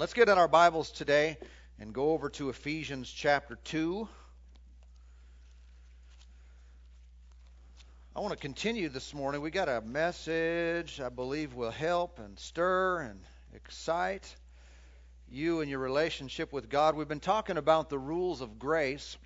Let's get in our Bibles today and go over to Ephesians chapter 2. I want to continue this morning. We got a message I believe will help and stir and excite you and your relationship with God. We've been talking about the rules of grace,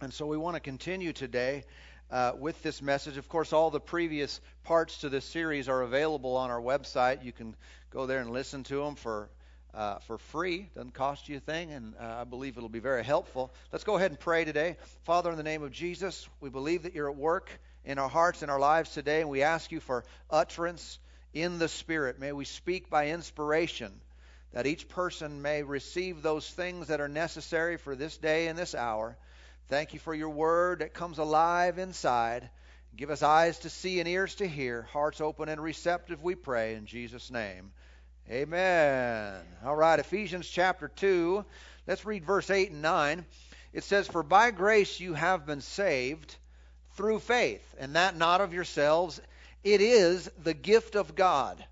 and so we want to continue today uh, with this message. Of course, all the previous parts to this series are available on our website. You can go there and listen to them for uh, for free. Doesn't cost you a thing, and uh, I believe it'll be very helpful. Let's go ahead and pray today. Father, in the name of Jesus, we believe that you're at work in our hearts and our lives today, and we ask you for utterance in the Spirit. May we speak by inspiration, that each person may receive those things that are necessary for this day and this hour. Thank you for your word that comes alive inside. Give us eyes to see and ears to hear, hearts open and receptive, we pray, in Jesus' name. Amen. All right, Ephesians chapter 2. Let's read verse 8 and 9. It says, For by grace you have been saved through faith, and that not of yourselves. It is the gift of God,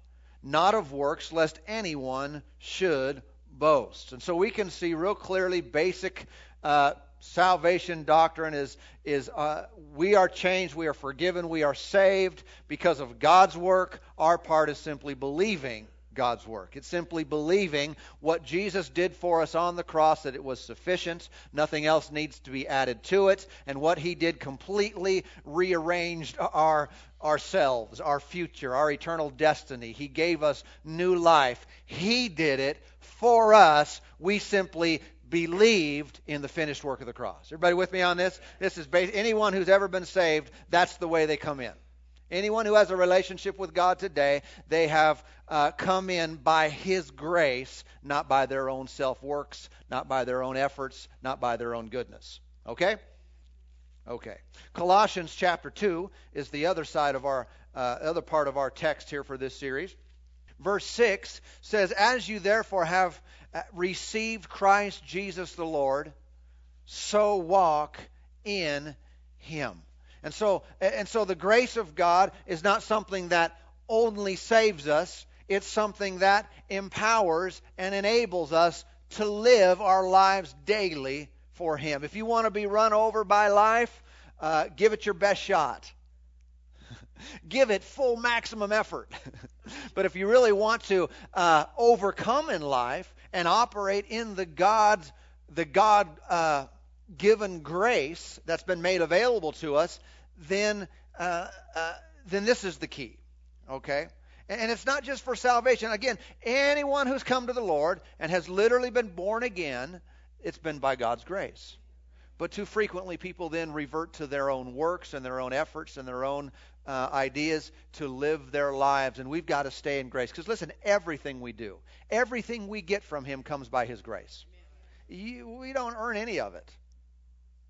not of works, lest anyone should boast. And so we can see real clearly basic uh, salvation doctrine is is uh, we are changed, we are forgiven, we are saved because of God's work. Our part is simply believing God's work. It's simply believing what Jesus did for us on the cross, that it was sufficient, nothing else needs to be added to it, and what He did completely rearranged our ourselves, our future, our eternal destiny. He gave us new life. He did it for us. We simply believed in the finished work of the cross. Everybody with me on this? This is based, anyone who's ever been saved, that's the way they come in. Anyone who has a relationship with God today, they have uh, come in by His grace, not by their own self works, not by their own efforts, not by their own goodness. Okay? Okay. Colossians chapter 2 is the other side of our, uh, other part of our text here for this series. Verse 6 says, As you therefore have uh, received Christ Jesus the Lord, so walk in Him. And so, and so the grace of God is not something that only saves us, it's something that empowers and enables us to live our lives daily for Him. If you want to be run over by life, uh, give it your best shot. give it full maximum effort. but if you really want to uh, overcome in life and operate in the God, the God uh, given grace that's been made available to us, then uh, uh, then this is the key. Okay? And it's not just for salvation. Again, anyone who's come to the Lord and has literally been born again, it's been by God's grace. But too frequently, people then revert to their own works and their own efforts and their own uh, ideas to live their lives. And we've got to stay in grace. Because listen, everything we do, everything we get from Him comes by His grace. You, we don't earn any of it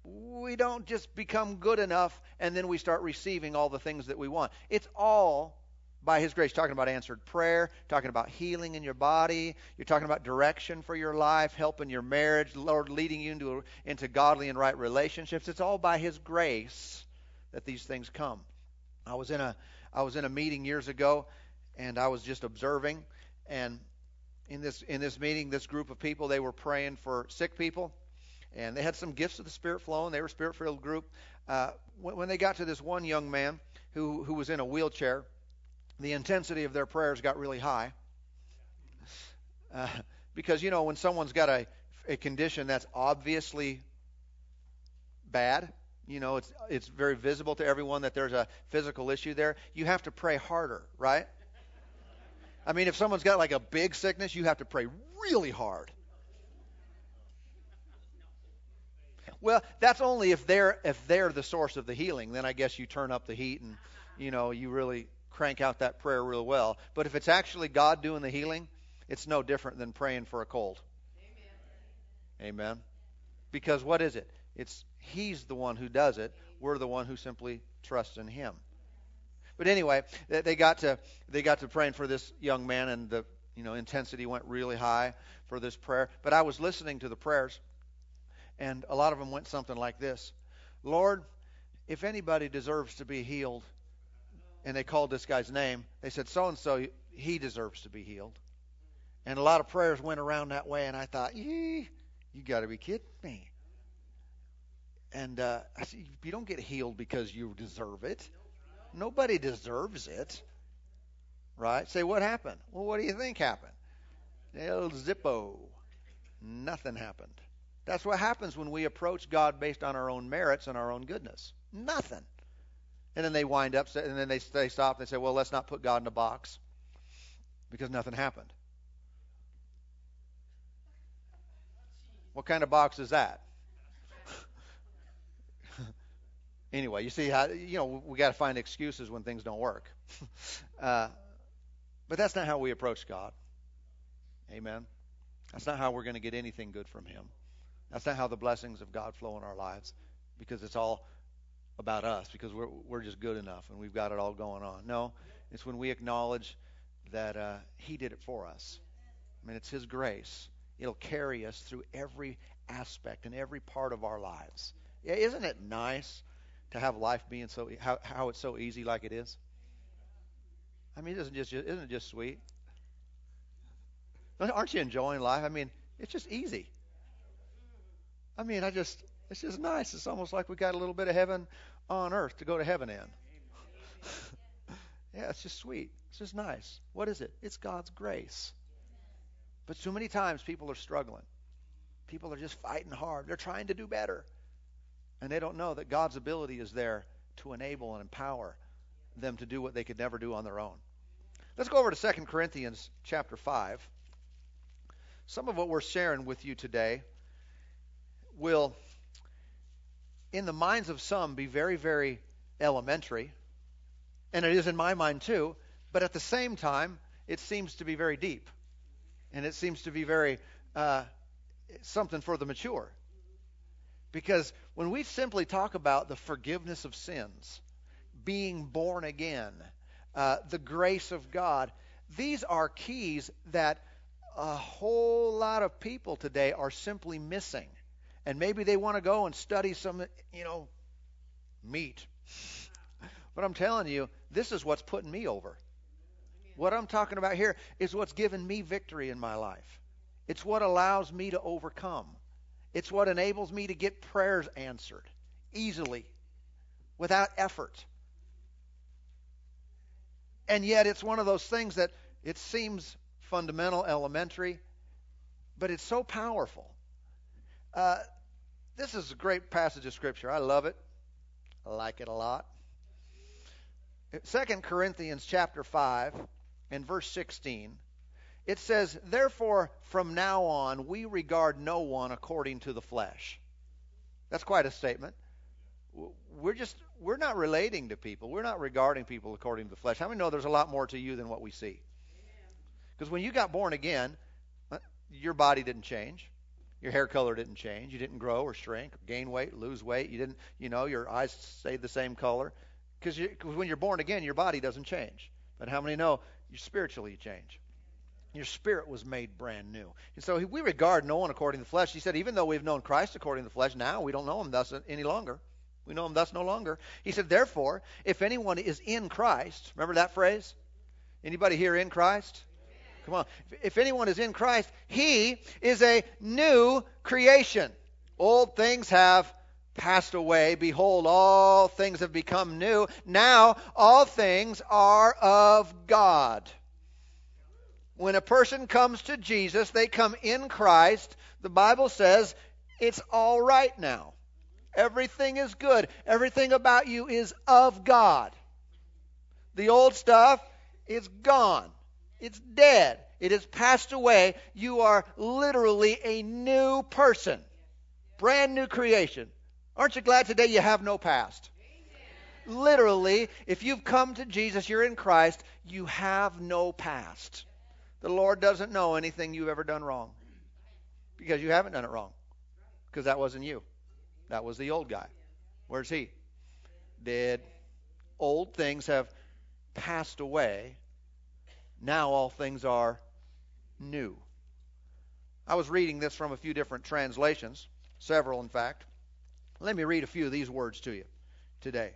we don't just become good enough and then we start receiving all the things that we want. It's all by His grace. Talking about answered prayer, talking about healing in your body. You're talking about direction for your life, helping your marriage, Lord leading you into, into godly and right relationships. It's all by His grace that these things come. I was in a I was in a meeting years ago, and I was just observing, and in this in this meeting, this group of people they were praying for sick people and they had some gifts of the Spirit flowing. They were a Spirit-filled group. Uh, when, when they got to this one young man who who was in a wheelchair, the intensity of their prayers got really high. Uh, because you know when someone's got a a condition that's obviously bad, you know it's it's very visible to everyone that there's a physical issue there. You have to pray harder, right? I mean, if someone's got like a big sickness, you have to pray really hard. Well, that's only if they're if they're the source of the healing. Then I guess you turn up the heat and you know you really crank out that prayer real well. But if it's actually God doing the healing, it's no different than praying for a cold. Amen. Amen. Because what is it? It's He's the one who does it. We're the one who simply trusts in Him. But anyway, they got to they got to praying for this young man, and the you know intensity went really high for this prayer. But I was listening to the prayers, and a lot of them went something like this Lord, if anybody deserves to be healed, and they called this guy's name, they said, so and so, he deserves to be healed. And a lot of prayers went around that way, and I thought, Yee, you got to be kidding me. And uh, I said, you don't get healed because you deserve it. Nobody deserves it. Right? Say, what happened? Well, what do you think happened? El Zippo. Nothing happened. That's what happens when we approach God based on our own merits and our own goodness. Nothing. And then they wind up, and then they, they stop and they say, well, let's not put God in a box because nothing happened. What kind of box is that? anyway, you see how, you know, we got to find excuses when things don't work. uh, but that's not how we approach God. Amen. That's not how we're going to get anything good from Him. That's not how the blessings of God flow in our lives because it's all about us because we're we're just good enough and we've got it all going on. No, it's when we acknowledge that uh, He did it for us. I mean, it's His grace. It'll carry us through every aspect and every part of our lives. Yeah, isn't it nice to have life being so how how it's so easy like it is? I mean, isn't just isn't it just sweet? Aren't you enjoying life? I mean, it's just easy. I mean, I just it's just nice. It's almost like we got a little bit of heaven on earth to go to heaven in. yeah, it's just sweet. It's just nice. What is it? It's God's grace. But too many times people are struggling. People are just fighting hard. They're trying to do better. And they don't know that God's ability is there to enable and empower them to do what they could never do on their own. Let's go over to 2 Corinthians chapter 5. Some of what we're sharing with you today will, in the minds of some, be very, very elementary. And it is in my mind too. But at the same time, it seems to be very deep. And it seems to be very uh, something for the mature. Because when we simply talk about the forgiveness of sins, being born again, uh, the grace of God, these are keys that a whole lot of people today are simply missing. And maybe they want to go and study some, you know, meat. But I'm telling you, this is what's putting me over. What I'm talking about here is what's given me victory in my life. It's what allows me to overcome. It's what enables me to get prayers answered easily, without effort. And yet, it's one of those things that it seems fundamental, elementary, but it's so powerful. Uh, this is a great passage of Scripture. I love it. I like it a lot. 2 Corinthians chapter 5 and verse 16, it says, Therefore, from now on, we regard no one according to the flesh. That's quite a statement. We're just, we're not relating to people. We're not regarding people according to the flesh. How many know there's a lot more to you than what we see? Because when you got born again, uh, your body didn't change. Your hair color didn't change. You didn't grow or shrink, or gain weight, lose weight. You didn't, you know, your eyes stayed the same color. Because you, when you're born again, your body doesn't change. But how many know you spiritually change? Your spirit was made brand new. And so we regard no one according to the flesh. He said, even though we've known Christ according to the flesh, now we don't know him thus any longer. We know him thus no longer. He said, therefore, if anyone is in Christ, remember that phrase? Anybody here in Christ? Come on. If anyone is in Christ, he is a new creation. Old things have passed away. Behold, all things have become new. Now, all things are of God. When a person comes to Jesus, they come in Christ. The Bible says it's all right now. Everything is good. Everything about you is of God. The old stuff is gone. It's dead. It has passed away. You are literally a new person. Brand new creation. Aren't you glad today you have no past? Literally, if you've come to Jesus, you're in Christ, you have no past. The Lord doesn't know anything you've ever done wrong because you haven't done it wrong because that wasn't you. That was the old guy. Where's he? Dead. Old things have passed away. Now all things are new. I was reading this from a few different translations, several in fact. Let me read a few of these words to you today.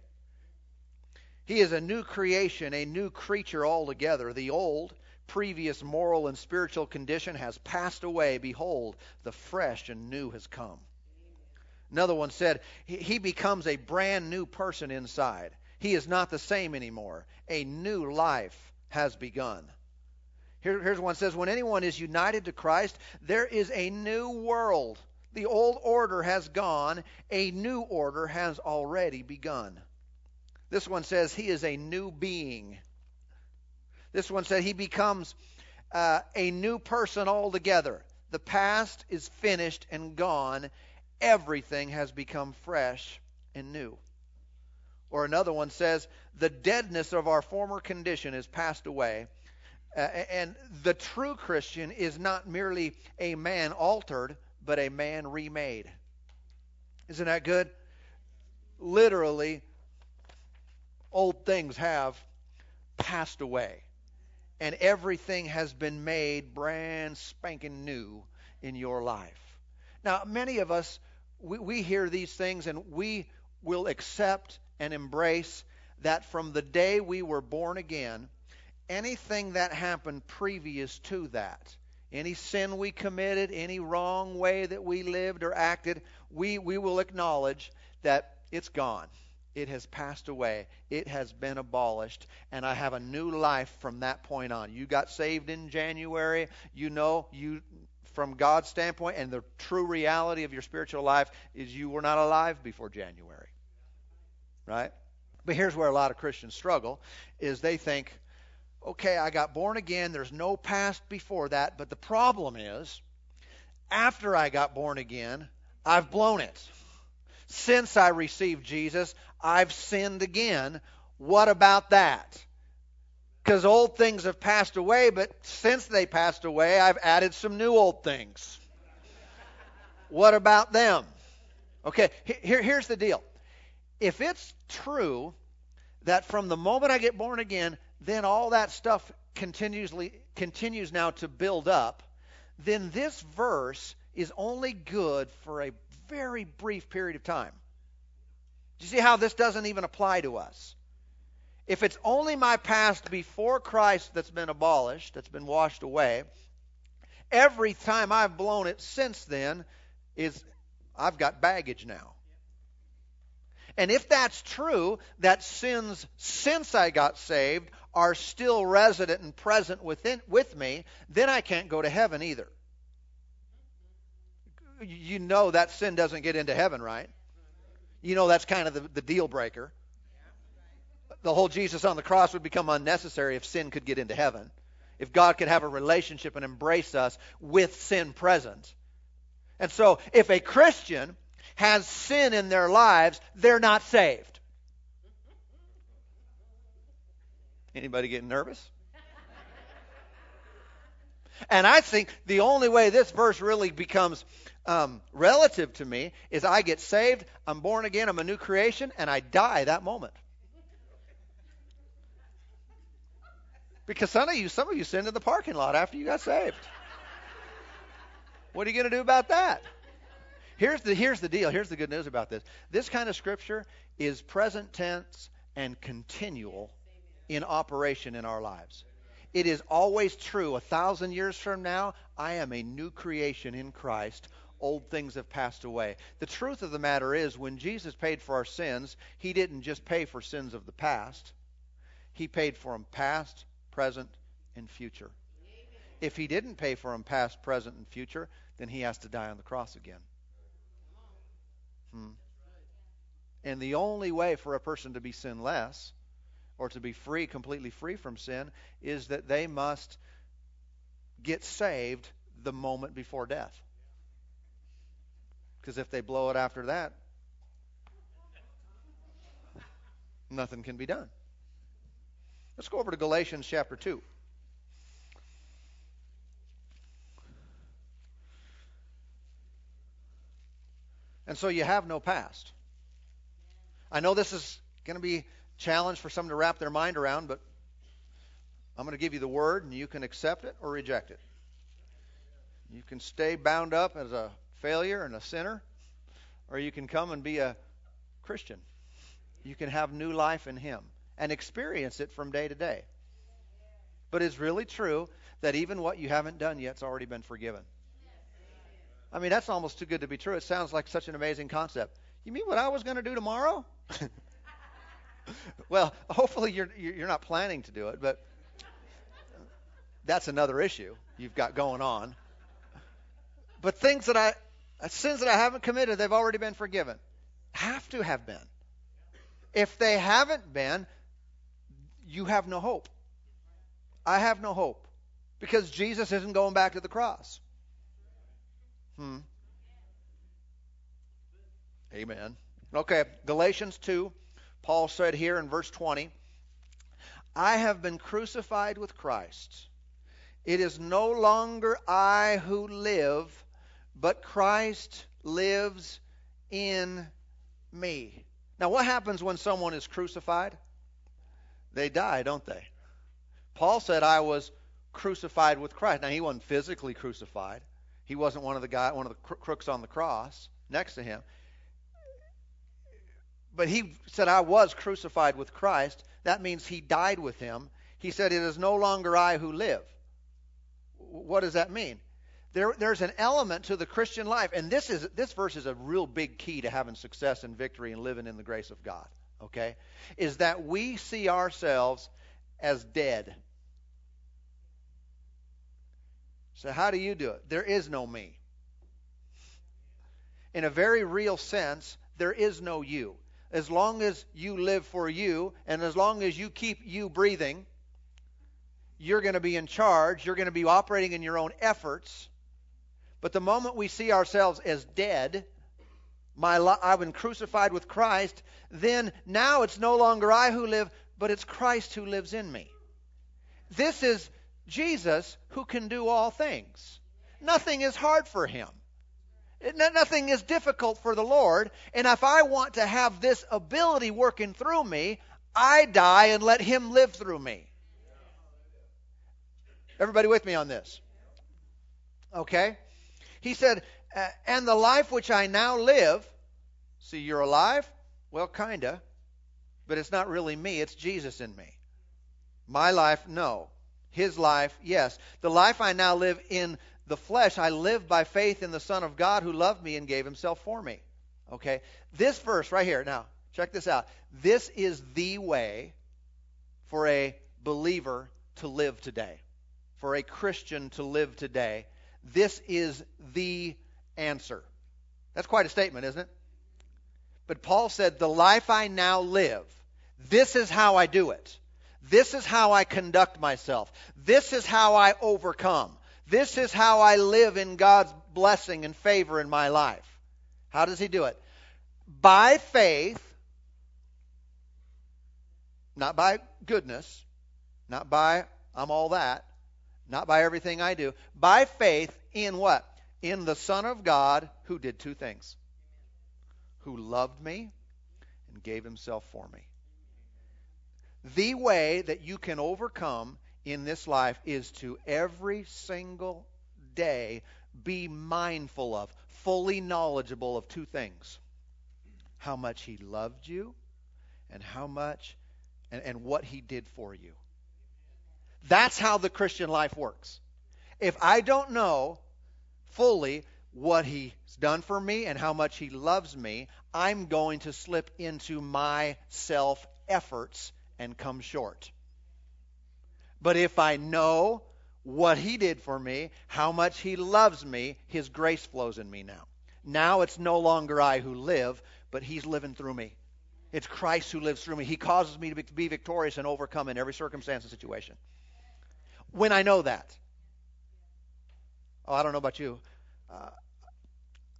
He is a new creation, a new creature altogether. The old previous moral and spiritual condition has passed away. Behold, the fresh and new has come. Another one said, He becomes a brand new person inside. He is not the same anymore. A new life has begun. Here, here's one says, When anyone is united to Christ, there is a new world. The old order has gone, a new order has already begun. This one says, He is a new being. This one said, He becomes uh, a new person altogether. The past is finished and gone. Everything has become fresh and new. Or another one says, the deadness of our former condition has passed away. Uh, and the true Christian is not merely a man altered, but a man remade. Isn't that good? Literally, old things have passed away, and everything has been made brand spanking new in your life. Now, many of us, we, we hear these things and we will accept and embrace that from the day we were born again, anything that happened previous to that, any sin we committed, any wrong way that we lived or acted, we, we will acknowledge that it's gone. It has passed away. It has been abolished. And I have a new life from that point on. You got saved in January. You know, you from God's standpoint, and the true reality of your spiritual life is you were not alive before January. Right? But here's where a lot of Christians struggle is they think, okay, I got born again, there's no past before that, but the problem is after I got born again, I've blown it. Since I received Jesus, I've sinned again. What about that? Because old things have passed away, but since they passed away, I've added some new old things. What about them? Okay, here, here's the deal if it's true that from the moment I get born again, then all that stuff continuously continues now to build up, then this verse is only good for a very brief period of time. Do you see how this doesn't even apply to us? If it's only my past before Christ that's been abolished, that's been washed away, every time I've blown it since then is I've got baggage now. And if that's true, that sins since I got saved are still resident and present within with me, then I can't go to heaven either. You know that sin doesn't get into heaven, right? You know that's kind of the, the deal breaker. The whole Jesus on the cross would become unnecessary if sin could get into heaven. If God could have a relationship and embrace us with sin present. And so, if a Christian has sin in their lives, they're not saved. Anybody getting nervous? And I think the only way this verse really becomes um, relative to me is I get saved, I'm born again, I'm a new creation, and I die that moment. Because some of you, some of you sinned in the parking lot after you got saved. What are you going to do about that? Here's the, here's the deal. Here's the good news about this. This kind of scripture is present tense and continual in operation in our lives. It is always true. A thousand years from now, I am a new creation in Christ. Old things have passed away. The truth of the matter is, when Jesus paid for our sins, he didn't just pay for sins of the past, he paid for them past, present, and future. If he didn't pay for them past, present, and future, then he has to die on the cross again. Hmm. And the only way for a person to be sinless or to be free, completely free from sin, is that they must get saved the moment before death. Because if they blow it after that, nothing can be done. Let's go over to Galatians chapter 2. And so you have no past. I know this is going to be a challenge for some to wrap their mind around, but I'm going to give you the word and you can accept it or reject it. You can stay bound up as a failure and a sinner, or you can come and be a Christian. You can have new life in Him and experience it from day to day. But it's really true that even what you haven't done yet's already been forgiven. I mean, that's almost too good to be true. It sounds like such an amazing concept. You mean what I was going to do tomorrow? well, hopefully you're you're not planning to do it, but that's another issue you've got going on. But things that I sins that I haven't committed, they've already been forgiven. Have to have been. If they haven't been, you have no hope. I have no hope because Jesus isn't going back to the cross. Hmm. Amen. Okay, Galatians 2, Paul said here in verse 20, I have been crucified with Christ. It is no longer I who live, but Christ lives in me. Now, what happens when someone is crucified? They die, don't they? Paul said, I was crucified with Christ. Now, he wasn't physically crucified. He wasn't one of the guy, one of the crooks on the cross next to him. But he said, I was crucified with Christ. That means he died with him. He said, It is no longer I who live. What does that mean? There, there's an element to the Christian life, and this is this verse is a real big key to having success and victory and living in the grace of God. Okay, is that we see ourselves as dead. So how do you do it? There is no me. In a very real sense, there is no you. As long as you live for you, and as long as you keep you breathing, you're going to be in charge. You're going to be operating in your own efforts. But the moment we see ourselves as dead, my li- I've been crucified with Christ, then now it's no longer I who live, but it's Christ who lives in me. This is Jesus who can do all things. Nothing is hard for him. Nothing is difficult for the Lord. And if I want to have this ability working through me, I die and let him live through me. Everybody with me on this? Okay? He said, And the life which I now live, see, you're alive? Well, kind of. But it's not really me, it's Jesus in me. My life, no. His life, yes. The life I now live in the flesh, I live by faith in the Son of God who loved me and gave himself for me. Okay? This verse right here, now, check this out. This is the way for a believer to live today for a Christian to live today, this is the answer. That's quite a statement, isn't it? But Paul said, The life I now live, this is how I do it. This is how I conduct myself. This is how I overcome. This is how I live in God's blessing and favor in my life. How does he do it? By faith, not by goodness, not by I'm all that, not by everything I do, by faith in what? In the Son of God who did two things who loved me and gave himself for me. The way that you can overcome in this life is to every single day be mindful of, fully knowledgeable of two things how much he loved you and how much and, and what he did for you. That's how the Christian life works. If I don't know fully what he's done for me and how much he loves me, I'm going to slip into my self efforts and come short. But if I know what he did for me, how much he loves me, his grace flows in me now. Now it's no longer I who live, but he's living through me. It's Christ who lives through me. He causes me to be victorious and overcome in every circumstance and situation when I know that. Oh, I don't know about you. Uh,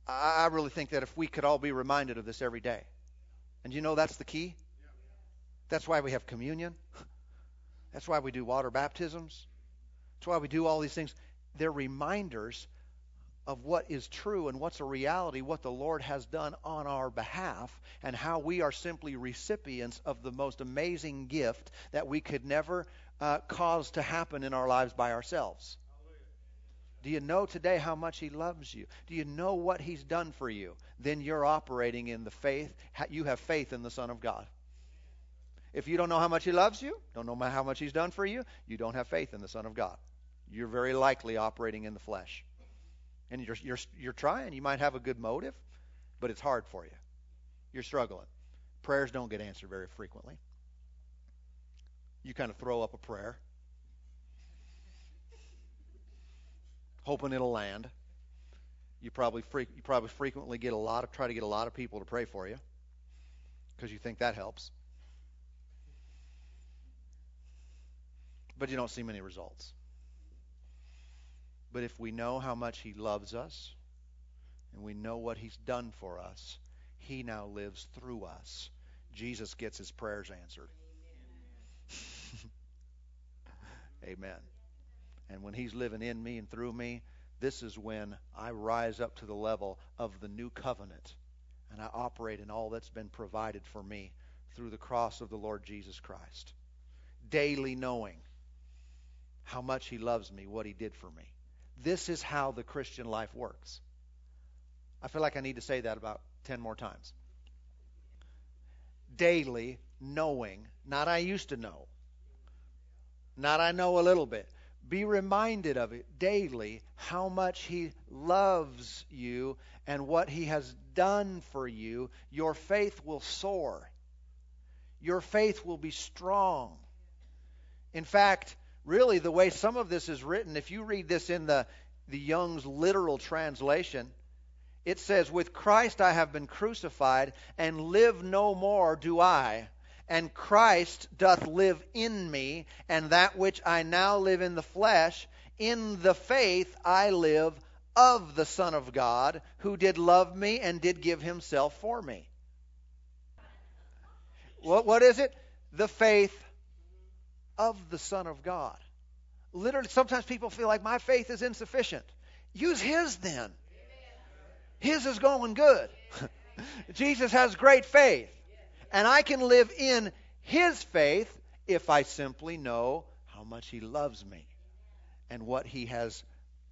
I really think that if we could all be reminded of this every day. And you know that's the key? That's why we have communion. That's why we do water baptisms. That's why we do all these things. They're reminders of what is true and what's a reality, what the Lord has done on our behalf, and how we are simply recipients of the most amazing gift that we could never uh, cause to happen in our lives by ourselves. Do you know today how much He loves you? Do you know what He's done for you? Then you're operating in the faith. You have faith in the Son of God. If you don't know how much He loves you, don't know how much He's done for you, you don't have faith in the Son of God. You're very likely operating in the flesh. And you're, you're, you're trying. You might have a good motive, but it's hard for you. You're struggling. Prayers don't get answered very frequently. You kind of throw up a prayer, hoping it'll land. You probably you probably frequently get a lot of try to get a lot of people to pray for you because you think that helps. But you don't see many results. But if we know how much he loves us and we know what he's done for us, he now lives through us. Jesus gets his prayers answered. Amen. And when he's living in me and through me, this is when I rise up to the level of the new covenant and I operate in all that's been provided for me through the cross of the Lord Jesus Christ. Daily knowing how much he loves me, what he did for me. This is how the Christian life works. I feel like I need to say that about 10 more times. Daily knowing, not I used to know, not I know a little bit. Be reminded of it daily how much He loves you and what He has done for you. Your faith will soar. Your faith will be strong. In fact, really the way some of this is written, if you read this in the, the Young's literal translation, it says, With Christ I have been crucified, and live no more do I. And Christ doth live in me, and that which I now live in the flesh, in the faith I live of the Son of God, who did love me and did give himself for me. What, what is it? The faith of the Son of God. Literally, sometimes people feel like my faith is insufficient. Use His then. His is going good. Jesus has great faith. And I can live in His faith if I simply know how much He loves me and what He has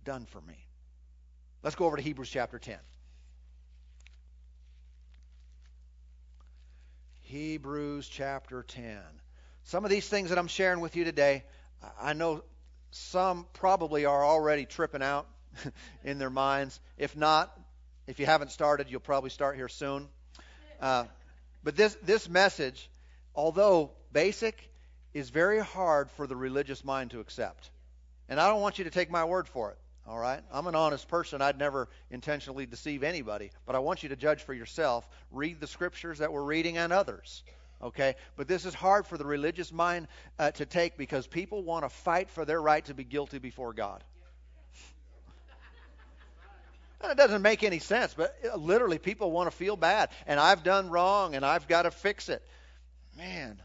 done for me. Let's go over to Hebrews chapter 10. Hebrews chapter 10. Some of these things that I'm sharing with you today, I know some probably are already tripping out in their minds. If not, if you haven't started, you'll probably start here soon. Uh, but this, this message, although basic, is very hard for the religious mind to accept. And I don't want you to take my word for it. All right? I'm an honest person. I'd never intentionally deceive anybody, but I want you to judge for yourself. Read the scriptures that we're reading and others. Okay? But this is hard for the religious mind uh, to take because people want to fight for their right to be guilty before God. And it doesn't make any sense, but uh, literally people want to feel bad. And I've done wrong and I've got to fix it. Man,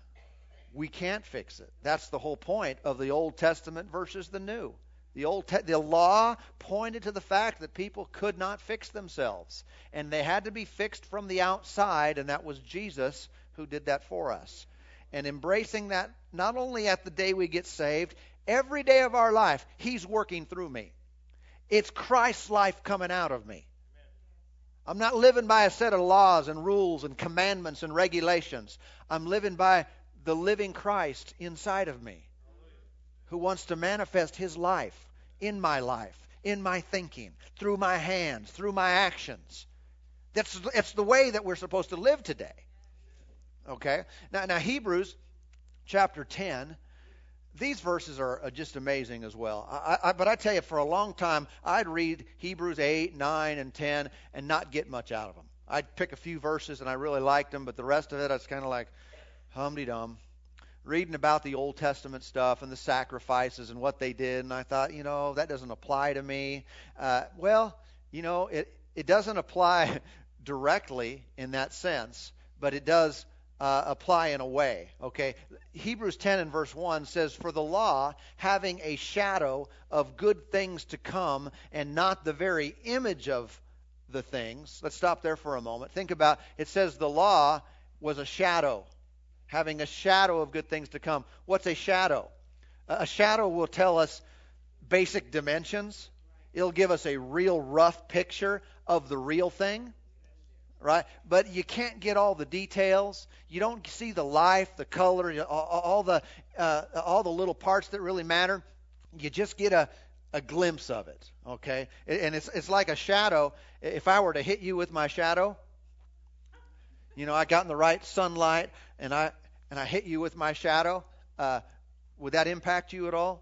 we can't fix it. That's the whole point of the Old Testament versus the New. The old te- the law pointed to the fact that people could not fix themselves, and they had to be fixed from the outside, and that was Jesus who did that for us. And embracing that not only at the day we get saved, every day of our life, He's working through me. It's Christ's life coming out of me. I'm not living by a set of laws and rules and commandments and regulations. I'm living by the living Christ inside of me who wants to manifest his life in my life, in my thinking, through my hands, through my actions. That's it's the way that we're supposed to live today. Okay? Now, now Hebrews chapter 10, these verses are just amazing as well. I, I, but I tell you, for a long time, I'd read Hebrews 8, 9, and 10 and not get much out of them. I'd pick a few verses and I really liked them, but the rest of it, I was kind of like, humdy dum reading about the Old Testament stuff and the sacrifices and what they did, and I thought, you know, that doesn't apply to me. Uh, well, you know, it it doesn't apply directly in that sense, but it does uh, apply in a way. Okay, Hebrews 10 and verse 1 says, "For the law, having a shadow of good things to come, and not the very image of the things." Let's stop there for a moment. Think about it. Says the law was a shadow having a shadow of good things to come. What's a shadow? A shadow will tell us basic dimensions. It'll give us a real rough picture of the real thing, right? But you can't get all the details. You don't see the life, the color, all, all the uh, all the little parts that really matter. You just get a a glimpse of it, okay? And it's it's like a shadow. If I were to hit you with my shadow, you know, I got in the right sunlight and I and I hit you with my shadow, uh, would that impact you at all?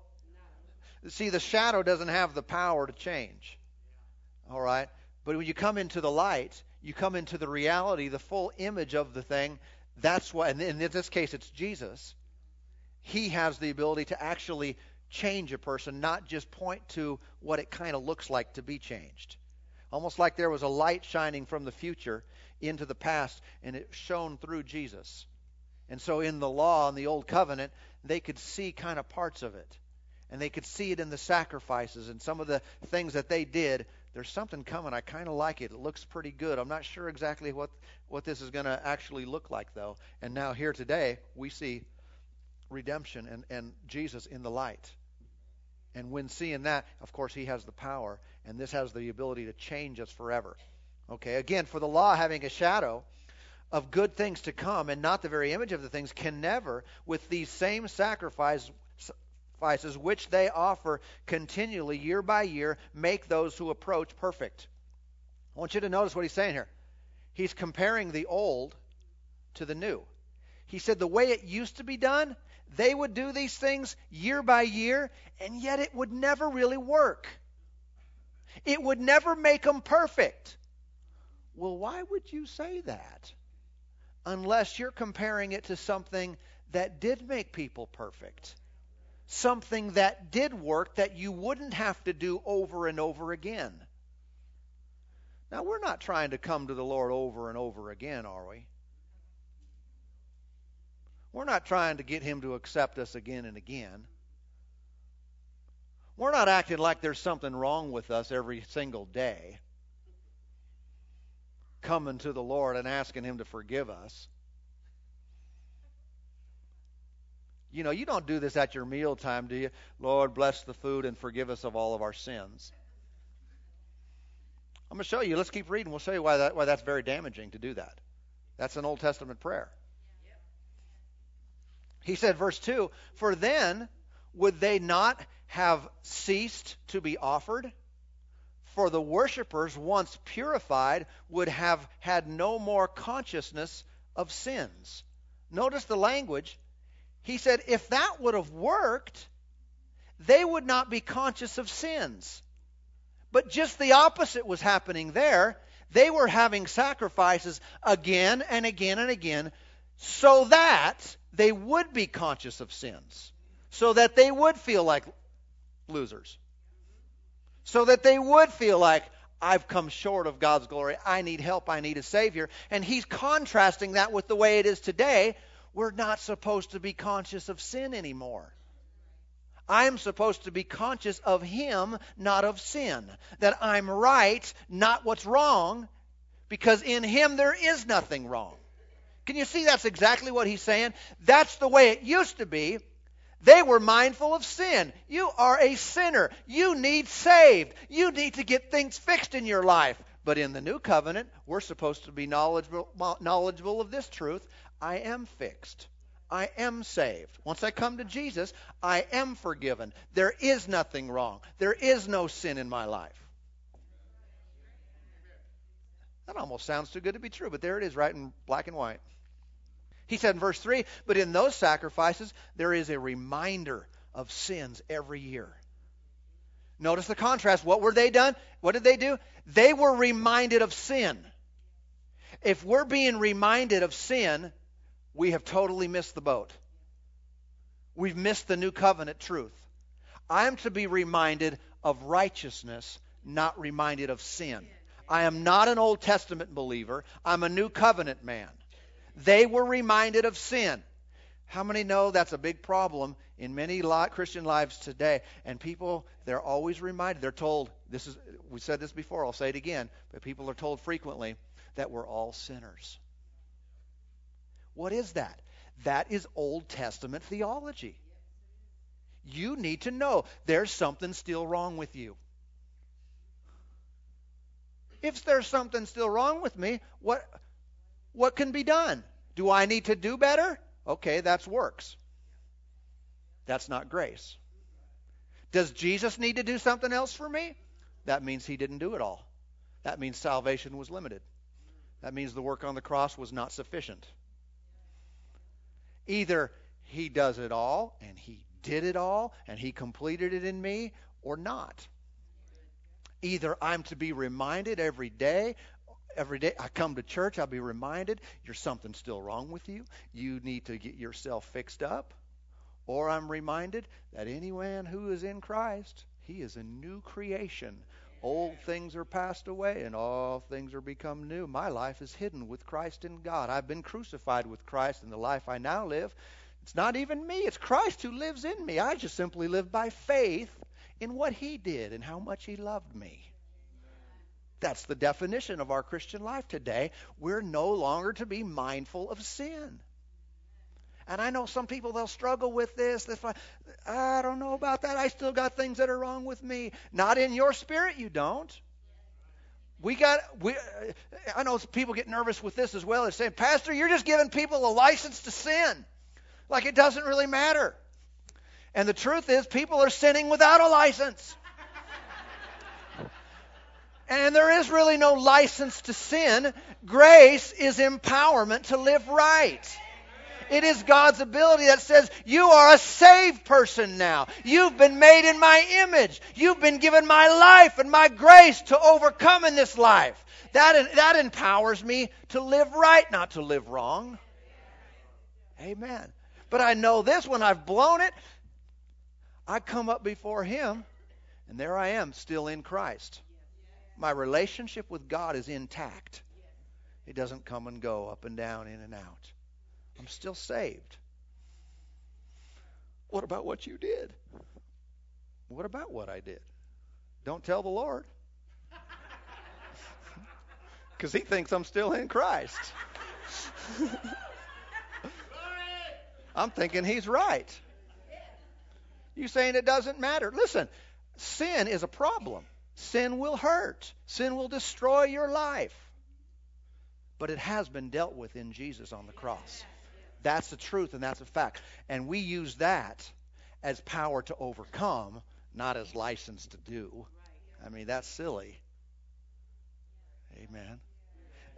No. See, the shadow doesn't have the power to change. All right? But when you come into the light, you come into the reality, the full image of the thing. That's why, and in this case, it's Jesus. He has the ability to actually change a person, not just point to what it kind of looks like to be changed. Almost like there was a light shining from the future into the past, and it shone through Jesus. And so in the law, and the Old Covenant, they could see kind of parts of it. And they could see it in the sacrifices and some of the things that they did there's something coming. I kind of like it. It looks pretty good. I'm not sure exactly what what this is going to actually look like though. And now here today we see redemption and and Jesus in the light. And when seeing that, of course, he has the power, and this has the ability to change us forever. Okay, again, for the law having a shadow of good things to come and not the very image of the things can never, with these same sacrifice, sacrifices which they offer continually year by year make those who approach perfect. I want you to notice what he's saying here. He's comparing the old to the new. He said the way it used to be done, they would do these things year by year, and yet it would never really work. It would never make them perfect. Well, why would you say that? Unless you're comparing it to something that did make people perfect something that did work that you wouldn't have to do over and over again. Now, we're not trying to come to the Lord over and over again, are we? We're not trying to get Him to accept us again and again. We're not acting like there's something wrong with us every single day, coming to the Lord and asking Him to forgive us. You know, you don't do this at your mealtime, do you? Lord, bless the food and forgive us of all of our sins. I'm going to show you. Let's keep reading. We'll show you why, that, why that's very damaging to do that. That's an Old Testament prayer. He said, verse 2 For then would they not have ceased to be offered? For the worshippers, once purified, would have had no more consciousness of sins. Notice the language he said if that would have worked, they would not be conscious of sins. But just the opposite was happening there. They were having sacrifices again and again and again so that they would be conscious of sins, so that they would feel like losers, so that they would feel like, I've come short of God's glory. I need help. I need a Savior. And he's contrasting that with the way it is today, we're not supposed to be conscious of sin anymore. I'm supposed to be conscious of Him, not of sin. That I'm right, not what's wrong, because in Him there is nothing wrong. Can you see that's exactly what He's saying? That's the way it used to be. They were mindful of sin. You are a sinner. You need saved. You need to get things fixed in your life. But in the new covenant, we're supposed to be knowledgeable, knowledgeable of this truth. I am fixed. I am saved. Once I come to Jesus, I am forgiven. There is nothing wrong. There is no sin in my life. That almost sounds too good to be true, but there it is, right in black and white. He said in verse 3 But in those sacrifices, there is a reminder of sins every year. Notice the contrast. What were they done? What did they do? They were reminded of sin. If we're being reminded of sin, we have totally missed the boat. We've missed the new covenant truth. I am to be reminded of righteousness, not reminded of sin. I am not an Old Testament believer. I'm a new covenant man. They were reminded of sin. How many know that's a big problem in many Christian lives today? And people, they're always reminded. They're told, this is, we said this before, I'll say it again, but people are told frequently that we're all sinners. What is that? That is Old Testament theology. You need to know there's something still wrong with you. if there's something still wrong with me, what what can be done? Do I need to do better? Okay, that's works. That's not grace. Does Jesus need to do something else for me? That means he didn't do it all. That means salvation was limited. That means the work on the cross was not sufficient. Either he does it all and he did it all and he completed it in me or not. Either I'm to be reminded every day every day I come to church, I'll be reminded there's something still wrong with you. You need to get yourself fixed up. Or I'm reminded that anyone who is in Christ, he is a new creation. Old things are passed away and all things are become new. My life is hidden with Christ in God. I've been crucified with Christ in the life I now live. It's not even me, it's Christ who lives in me. I just simply live by faith in what he did and how much he loved me. That's the definition of our Christian life today. We're no longer to be mindful of sin. And I know some people they'll struggle with this. This I don't know about that. I still got things that are wrong with me. Not in your spirit, you don't. We got we. I know people get nervous with this as well. They're saying, Pastor, you're just giving people a license to sin, like it doesn't really matter. And the truth is, people are sinning without a license. And there is really no license to sin. Grace is empowerment to live right. It is God's ability that says, You are a saved person now. You've been made in my image. You've been given my life and my grace to overcome in this life. That, that empowers me to live right, not to live wrong. Amen. But I know this when I've blown it, I come up before Him, and there I am, still in Christ my relationship with God is intact. It doesn't come and go up and down, in and out. I'm still saved. What about what you did? What about what I did? Don't tell the Lord. Because he thinks I'm still in Christ. I'm thinking he's right. You saying it doesn't matter? Listen, sin is a problem. Sin will hurt, sin will destroy your life. But it has been dealt with in Jesus on the cross. That's the truth and that's a fact. And we use that as power to overcome, not as license to do. I mean, that's silly. Amen.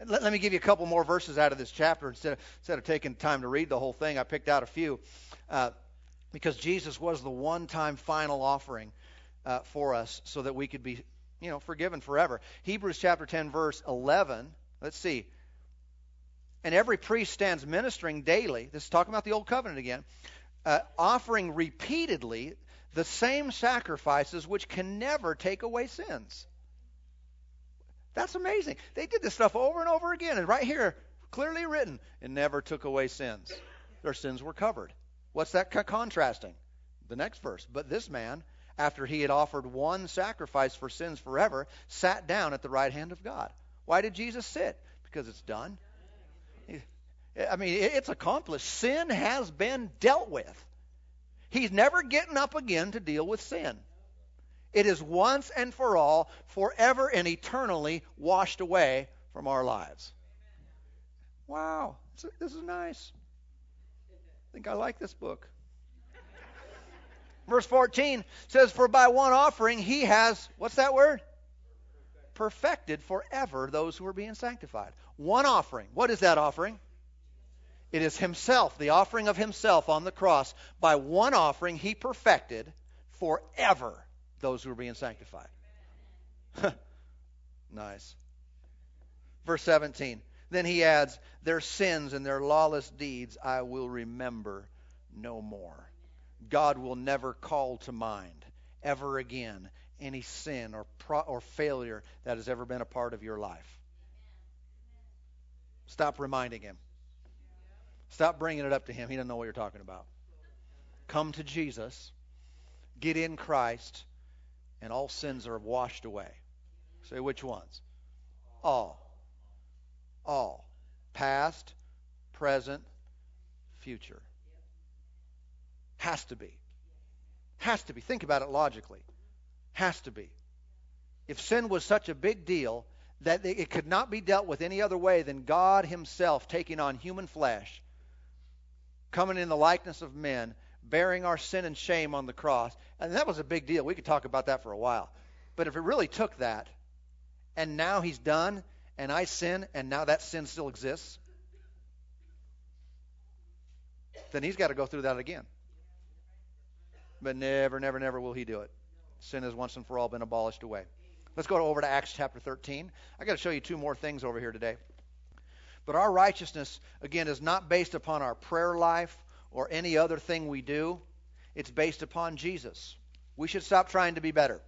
Let, let, me give you a couple more verses out of this chapter instead of, instead of taking time to read the whole thing. I picked out a few uh, because Jesus was the one time final offering uh, for us so that we could be, you know, forgiven forever. Hebrews chapter 10, verse 11. Let's see. And every priest stands ministering daily. This is talking about the old covenant again, uh, offering repeatedly the same sacrifices which can never take away sins. That's amazing. They did this stuff over and over again, and right here, clearly written, it never took away sins. Their sins were covered. What's that contrasting? The next verse. But this man after he had offered one sacrifice for sins forever, sat down at the right hand of God. Why did Jesus sit? Because it's done. I mean, it's accomplished. Sin has been dealt with. He's never getting up again to deal with sin. It is once and for all, forever and eternally washed away from our lives. Wow, this is nice. I think I like this book. Verse 14 says, For by one offering he has, what's that word? Perfected forever those who are being sanctified. One offering. What is that offering? It is himself, the offering of himself on the cross. By one offering he perfected forever those who are being sanctified. nice. Verse 17. Then he adds, Their sins and their lawless deeds I will remember no more. God will never call to mind ever again any sin or pro- or failure that has ever been a part of your life. Stop reminding him. Stop bringing it up to him. He doesn't know what you're talking about. Come to Jesus, get in Christ, and all sins are washed away. Say which ones? All. All. Past, present, future. Has to be. Has to be. Think about it logically. Has to be. If sin was such a big deal, that it could not be dealt with any other way than God Himself taking on human flesh, coming in the likeness of men, bearing our sin and shame on the cross. And that was a big deal. We could talk about that for a while. But if it really took that, and now He's done, and I sin, and now that sin still exists, then He's got to go through that again. But never, never, never will He do it. Sin has once and for all been abolished away. Let's go over to Acts chapter 13. I got to show you two more things over here today. But our righteousness, again, is not based upon our prayer life or any other thing we do. It's based upon Jesus. We should stop trying to be better.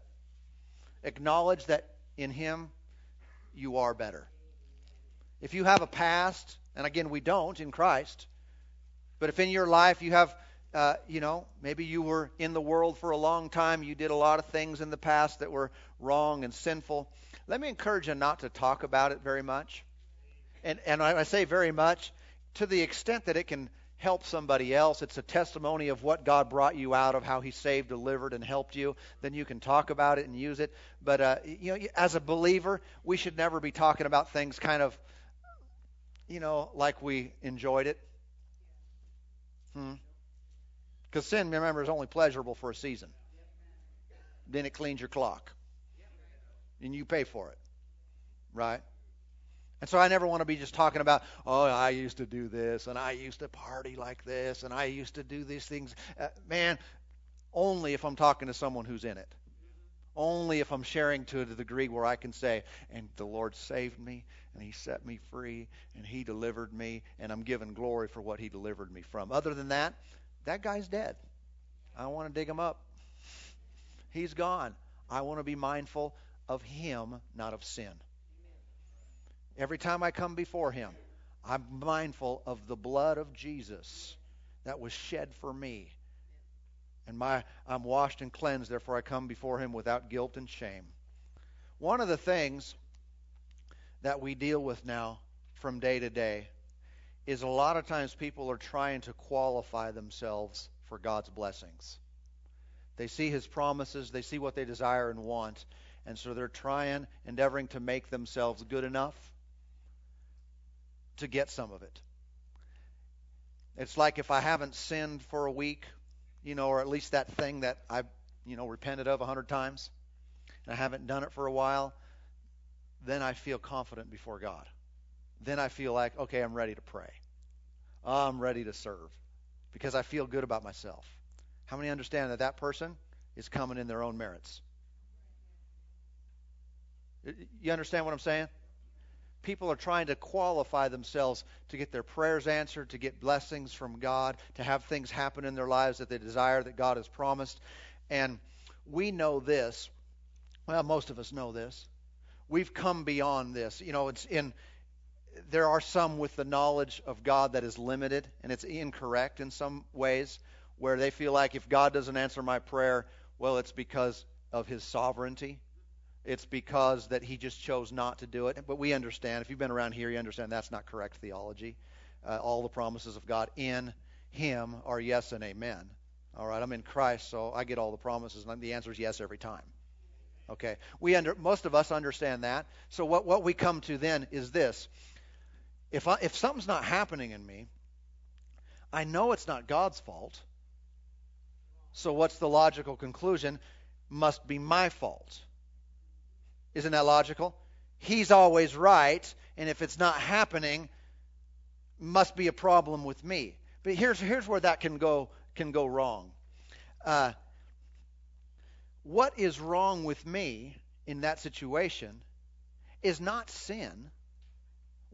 Acknowledge that in Him you are better. If you have a past, and again, we don't in Christ, but if in your life you have uh, you know, maybe you were in the world for a long time. You did a lot of things in the past that were wrong and sinful. Let me encourage you not to talk about it very much. And, and I say very much to the extent that it can help somebody else. It's a testimony of what God brought you out of, how He saved, delivered, and helped you. Then you can talk about it and use it. But uh, you know, as a believer, we should never be talking about things kind of, you know, like we enjoyed it. Hmm. Because sin, remember, is only pleasurable for a season. Then it cleans your clock. And you pay for it. Right? And so I never want to be just talking about, oh, I used to do this, and I used to party like this, and I used to do these things. Uh, man, only if I'm talking to someone who's in it. Only if I'm sharing to a degree where I can say, and the Lord saved me, and He set me free, and He delivered me, and I'm giving glory for what He delivered me from. Other than that, that guy's dead. I want to dig him up. He's gone. I want to be mindful of him, not of sin. Every time I come before him, I'm mindful of the blood of Jesus that was shed for me. And my I'm washed and cleansed, therefore I come before him without guilt and shame. One of the things that we deal with now from day to day is a lot of times people are trying to qualify themselves for God's blessings. They see His promises, they see what they desire and want, and so they're trying, endeavoring to make themselves good enough to get some of it. It's like if I haven't sinned for a week, you know, or at least that thing that I've, you know, repented of a hundred times, and I haven't done it for a while, then I feel confident before God then I feel like, okay, I'm ready to pray. I'm ready to serve because I feel good about myself. How many understand that that person is coming in their own merits? You understand what I'm saying? People are trying to qualify themselves to get their prayers answered, to get blessings from God, to have things happen in their lives that they desire that God has promised. And we know this. Well, most of us know this. We've come beyond this. You know, it's in there are some with the knowledge of God that is limited and it's incorrect in some ways, where they feel like if God doesn't answer my prayer, well, it's because of his sovereignty. It's because that he just chose not to do it. But we understand, if you've been around here, you understand that's not correct theology. Uh, all the promises of God in him are yes and amen. All right, I'm in Christ, so I get all the promises, and the answer is yes every time. Okay, we under most of us understand that. So what what we come to then is this: if, I, if something's not happening in me, I know it's not God's fault. So what's the logical conclusion? Must be my fault. Isn't that logical? He's always right, and if it's not happening, must be a problem with me. But here's here's where that can go can go wrong. Uh, what is wrong with me in that situation is not sin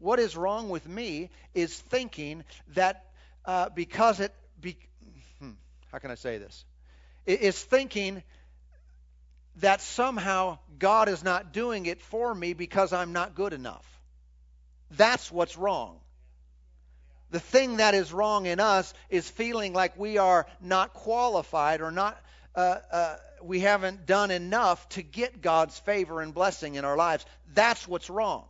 what is wrong with me is thinking that uh, because it, be, hmm, how can I say this? It is thinking that somehow God is not doing it for me because I'm not good enough. That's what's wrong. The thing that is wrong in us is feeling like we are not qualified or not, uh, uh, we haven't done enough to get God's favor and blessing in our lives. That's what's wrong.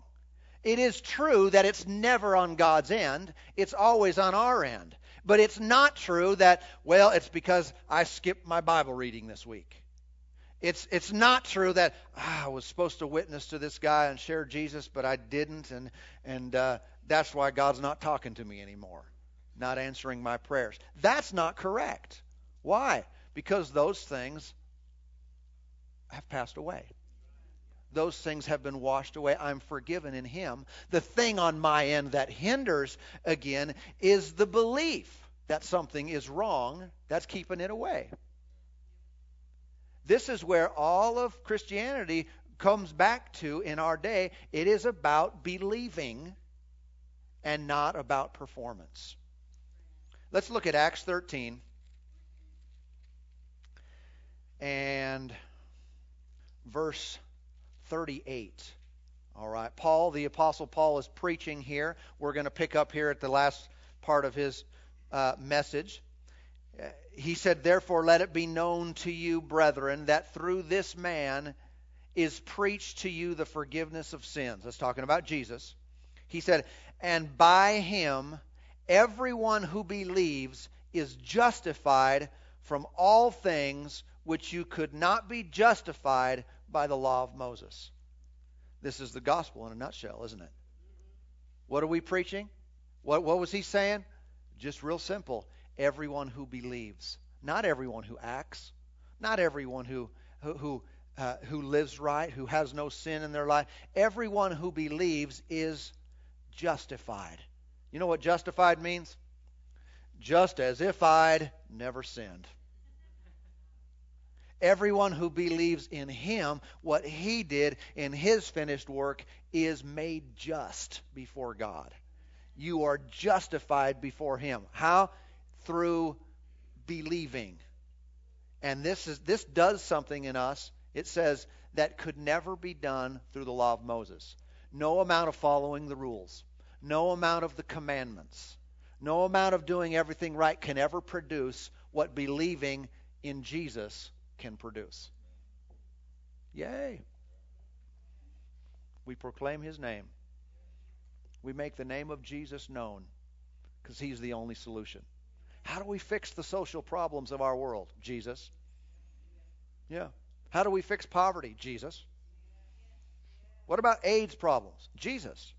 It is true that it's never on God's end, it's always on our end. But it's not true that, well, it's because I skipped my Bible reading this week. It's, it's not true that ah, I was supposed to witness to this guy and share Jesus, but I didn't, and, and uh, that's why God's not talking to me anymore, not answering my prayers. That's not correct. Why? Because those things have passed away. Those things have been washed away. I'm forgiven in Him. The thing on my end that hinders, again, is the belief that something is wrong. That's keeping it away. This is where all of Christianity comes back to in our day. It is about believing and not about performance. Let's look at Acts 13 and verse 38. All right. Paul, the Apostle Paul, is preaching here. We're going to pick up here at the last part of his uh, message. Uh, he said, Therefore, let it be known to you, brethren, that through this man is preached to you the forgiveness of sins. That's talking about Jesus. He said, And by him, everyone who believes is justified from all things which you could not be justified by the law of Moses. This is the gospel in a nutshell, isn't it? What are we preaching? What, what was he saying? Just real simple. Everyone who believes, not everyone who acts, not everyone who who who, uh, who lives right, who has no sin in their life. Everyone who believes is justified. You know what justified means? Just as if I'd never sinned. Everyone who believes in him, what he did in his finished work, is made just before God. You are justified before him. How? Through believing. And this is this does something in us. It says that could never be done through the law of Moses. No amount of following the rules, no amount of the commandments, no amount of doing everything right can ever produce what believing in Jesus can produce. Yay. We proclaim his name. We make the name of Jesus known because he's the only solution. How do we fix the social problems of our world? Jesus. Yeah. How do we fix poverty? Jesus. What about AIDS problems? Jesus.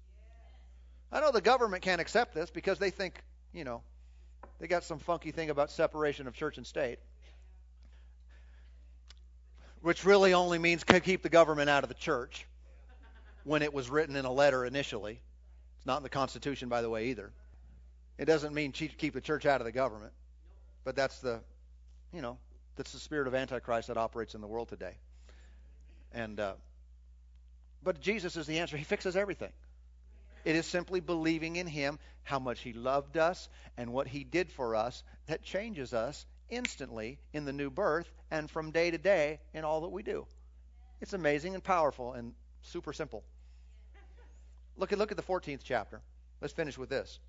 I know the government can't accept this because they think, you know, they got some funky thing about separation of church and state which really only means keep the government out of the church when it was written in a letter initially. It's not in the Constitution, by the way, either. It doesn't mean keep the church out of the government, but that's the, you know, that's the spirit of Antichrist that operates in the world today. And, uh, but Jesus is the answer. He fixes everything. It is simply believing in Him, how much He loved us, and what He did for us that changes us instantly in the new birth and from day to day in all that we do. It's amazing and powerful and super simple. Look at look at the 14th chapter. Let's finish with this.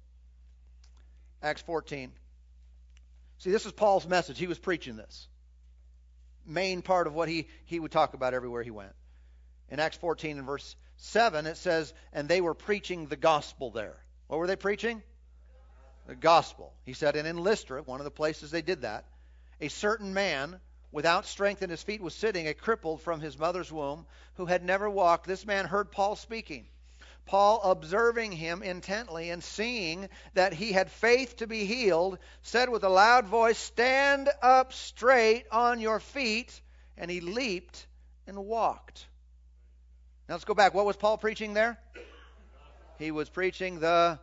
Acts 14. See, this is Paul's message. He was preaching this. Main part of what he, he would talk about everywhere he went. In Acts 14 and verse 7, it says, And they were preaching the gospel there. What were they preaching? The gospel. He said, and in Lystra, one of the places they did that, a certain man without strength in his feet was sitting, a crippled from his mother's womb, who had never walked. This man heard Paul speaking. Paul, observing him intently and seeing that he had faith to be healed, said with a loud voice, Stand up straight on your feet. And he leaped and walked. Now let's go back. What was Paul preaching there? He was preaching the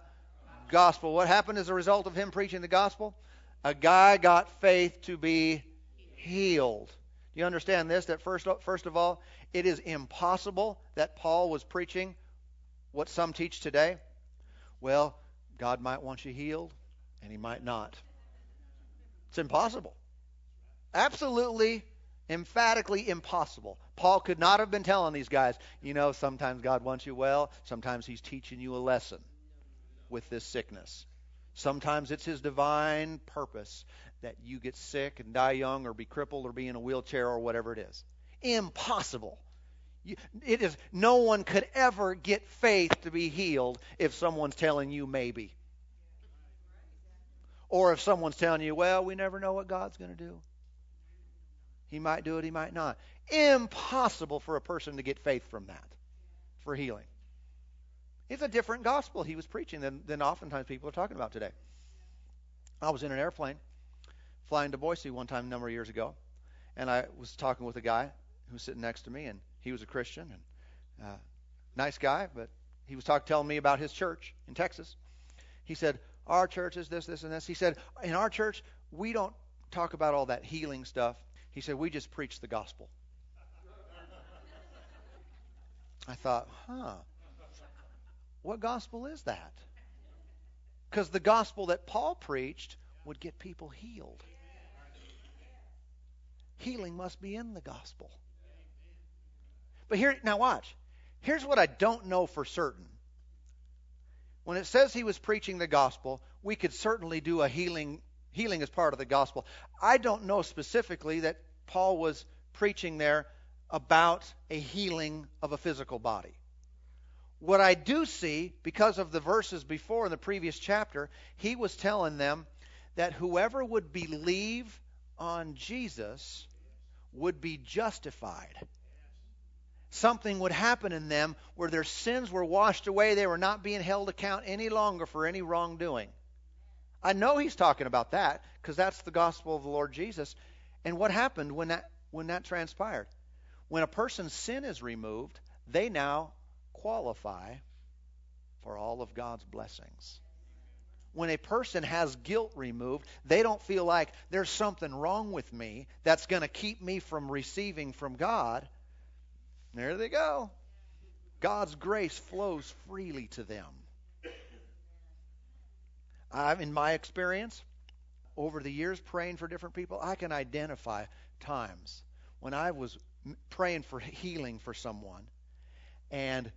gospel. What happened as a result of him preaching the gospel? A guy got faith to be healed. Do you understand this? That first, first of all, it is impossible that Paul was preaching what some teach today. Well, God might want you healed, and He might not. It's impossible. Absolutely, emphatically impossible. Paul could not have been telling these guys, you know, sometimes God wants you well, sometimes He's teaching you a lesson with this sickness. Sometimes it's His divine purpose that you get sick and die young or be crippled or be in a wheelchair or whatever it is. Impossible. It is no one could ever get faith to be healed if someone's telling you maybe. Or if someone's telling you, well, we never know what God's going to do. He might do it, he might not. Impossible for a person to get faith from that for healing. It's a different gospel he was preaching than, than oftentimes people are talking about today. I was in an airplane flying to Boise one time a number of years ago, and I was talking with a guy who was sitting next to me, and he was a Christian and uh, nice guy, but he was telling me about his church in Texas. He said, "Our church is this, this, and this." He said, "In our church, we don't talk about all that healing stuff." He said, "We just preach the gospel." I thought, huh, what gospel is that? Because the gospel that Paul preached would get people healed. Healing must be in the gospel. But here, now watch. Here's what I don't know for certain. When it says he was preaching the gospel, we could certainly do a healing healing as part of the gospel. I don't know specifically that Paul was preaching there about a healing of a physical body. What I do see, because of the verses before in the previous chapter, he was telling them that whoever would believe on Jesus would be justified. Something would happen in them where their sins were washed away. They were not being held account any longer for any wrongdoing. I know he's talking about that because that's the gospel of the Lord Jesus. And what happened when that when that transpired? When a person's sin is removed, they now qualify for all of God's blessings. When a person has guilt removed, they don't feel like there's something wrong with me that's going to keep me from receiving from God. There they go. God's grace flows freely to them. I've, in my experience, over the years praying for different people, I can identify times when I was praying for healing for someone and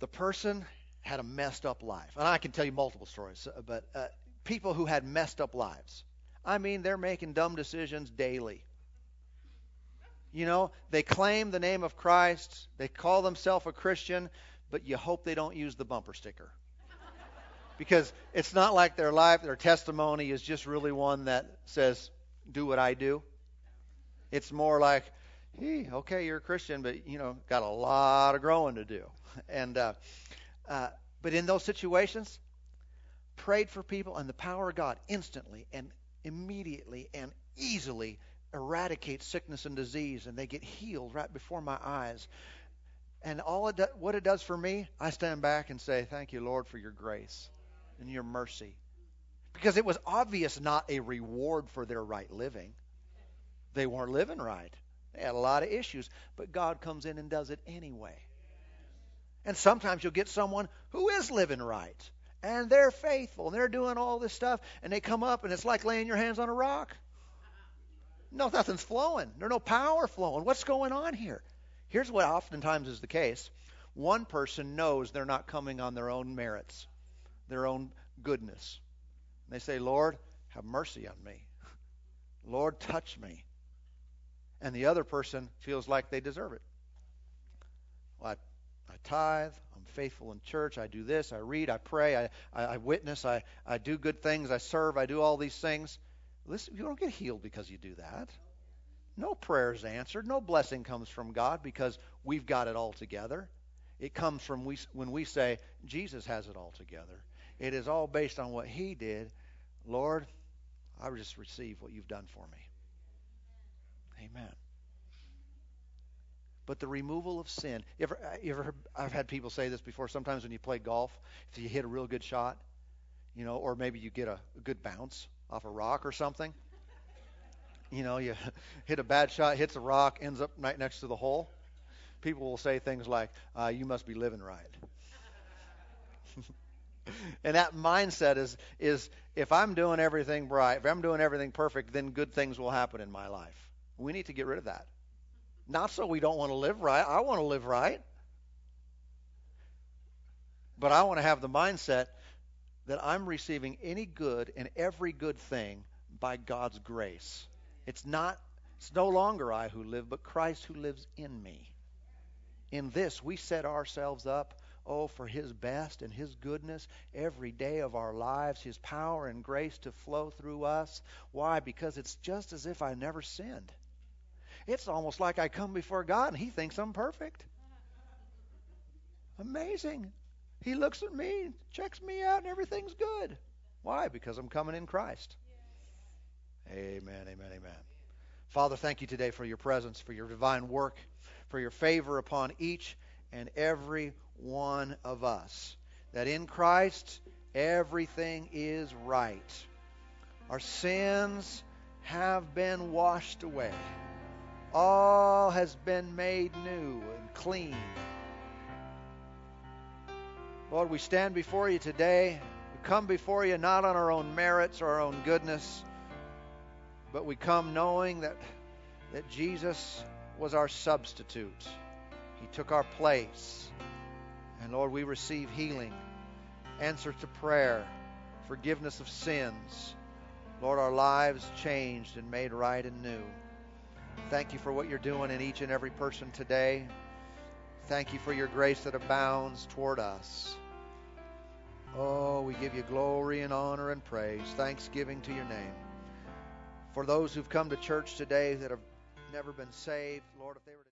the person had a messed up life. And I can tell you multiple stories, uh, but uh, people who had messed up lives. I mean, they're making dumb decisions daily. You know, they claim the name of Christ, they call themselves a Christian, but you hope they don't use the bumper sticker. because it's not like their life, their testimony is just really one that says, do what I do. It's more like, okay, you're a Christian, but you know, got a lot of growing to do. And uh, uh, but in those situations, prayed for people, and the power of God instantly and immediately and easily eradicates sickness and disease, and they get healed right before my eyes. And all it do, what it does for me, I stand back and say, "Thank you, Lord, for your grace and your mercy," because it was obvious not a reward for their right living. They weren't living right. They had a lot of issues, but God comes in and does it anyway. And sometimes you'll get someone who is living right, and they're faithful, and they're doing all this stuff, and they come up, and it's like laying your hands on a rock. No, nothing's flowing. There's no power flowing. What's going on here? Here's what oftentimes is the case one person knows they're not coming on their own merits, their own goodness. And they say, Lord, have mercy on me. Lord, touch me and the other person feels like they deserve it. Well, I, I tithe, I'm faithful in church, I do this, I read, I pray, I, I, I witness, I, I do good things, I serve, I do all these things. Listen, you don't get healed because you do that. No prayer is answered. No blessing comes from God because we've got it all together. It comes from we, when we say, Jesus has it all together. It is all based on what He did. Lord, I just receive what you've done for me. Amen. But the removal of sin. You ever, uh, you ever I've had people say this before. Sometimes when you play golf, if you hit a real good shot, you know, or maybe you get a, a good bounce off a rock or something. You know, you hit a bad shot, hits a rock, ends up right next to the hole. People will say things like, uh, "You must be living right." and that mindset is is if I'm doing everything right, if I'm doing everything perfect, then good things will happen in my life. We need to get rid of that. Not so we don't want to live right. I want to live right. But I want to have the mindset that I'm receiving any good and every good thing by God's grace. It's not it's no longer I who live, but Christ who lives in me. In this we set ourselves up oh, for His best and His goodness every day of our lives, His power and grace to flow through us. Why? Because it's just as if I never sinned. It's almost like I come before God and He thinks I'm perfect. Amazing. He looks at me, checks me out, and everything's good. Why? Because I'm coming in Christ. Amen, amen, amen. Father, thank you today for your presence, for your divine work, for your favor upon each and every one of us. That in Christ, everything is right. Our sins have been washed away. All has been made new and clean. Lord, we stand before you today. We come before you not on our own merits or our own goodness, but we come knowing that, that Jesus was our substitute. He took our place. And Lord, we receive healing, answer to prayer, forgiveness of sins. Lord, our lives changed and made right and new. Thank you for what you're doing in each and every person today. Thank you for your grace that abounds toward us. Oh, we give you glory and honor and praise, thanksgiving to your name. For those who've come to church today that have never been saved, Lord, if they were to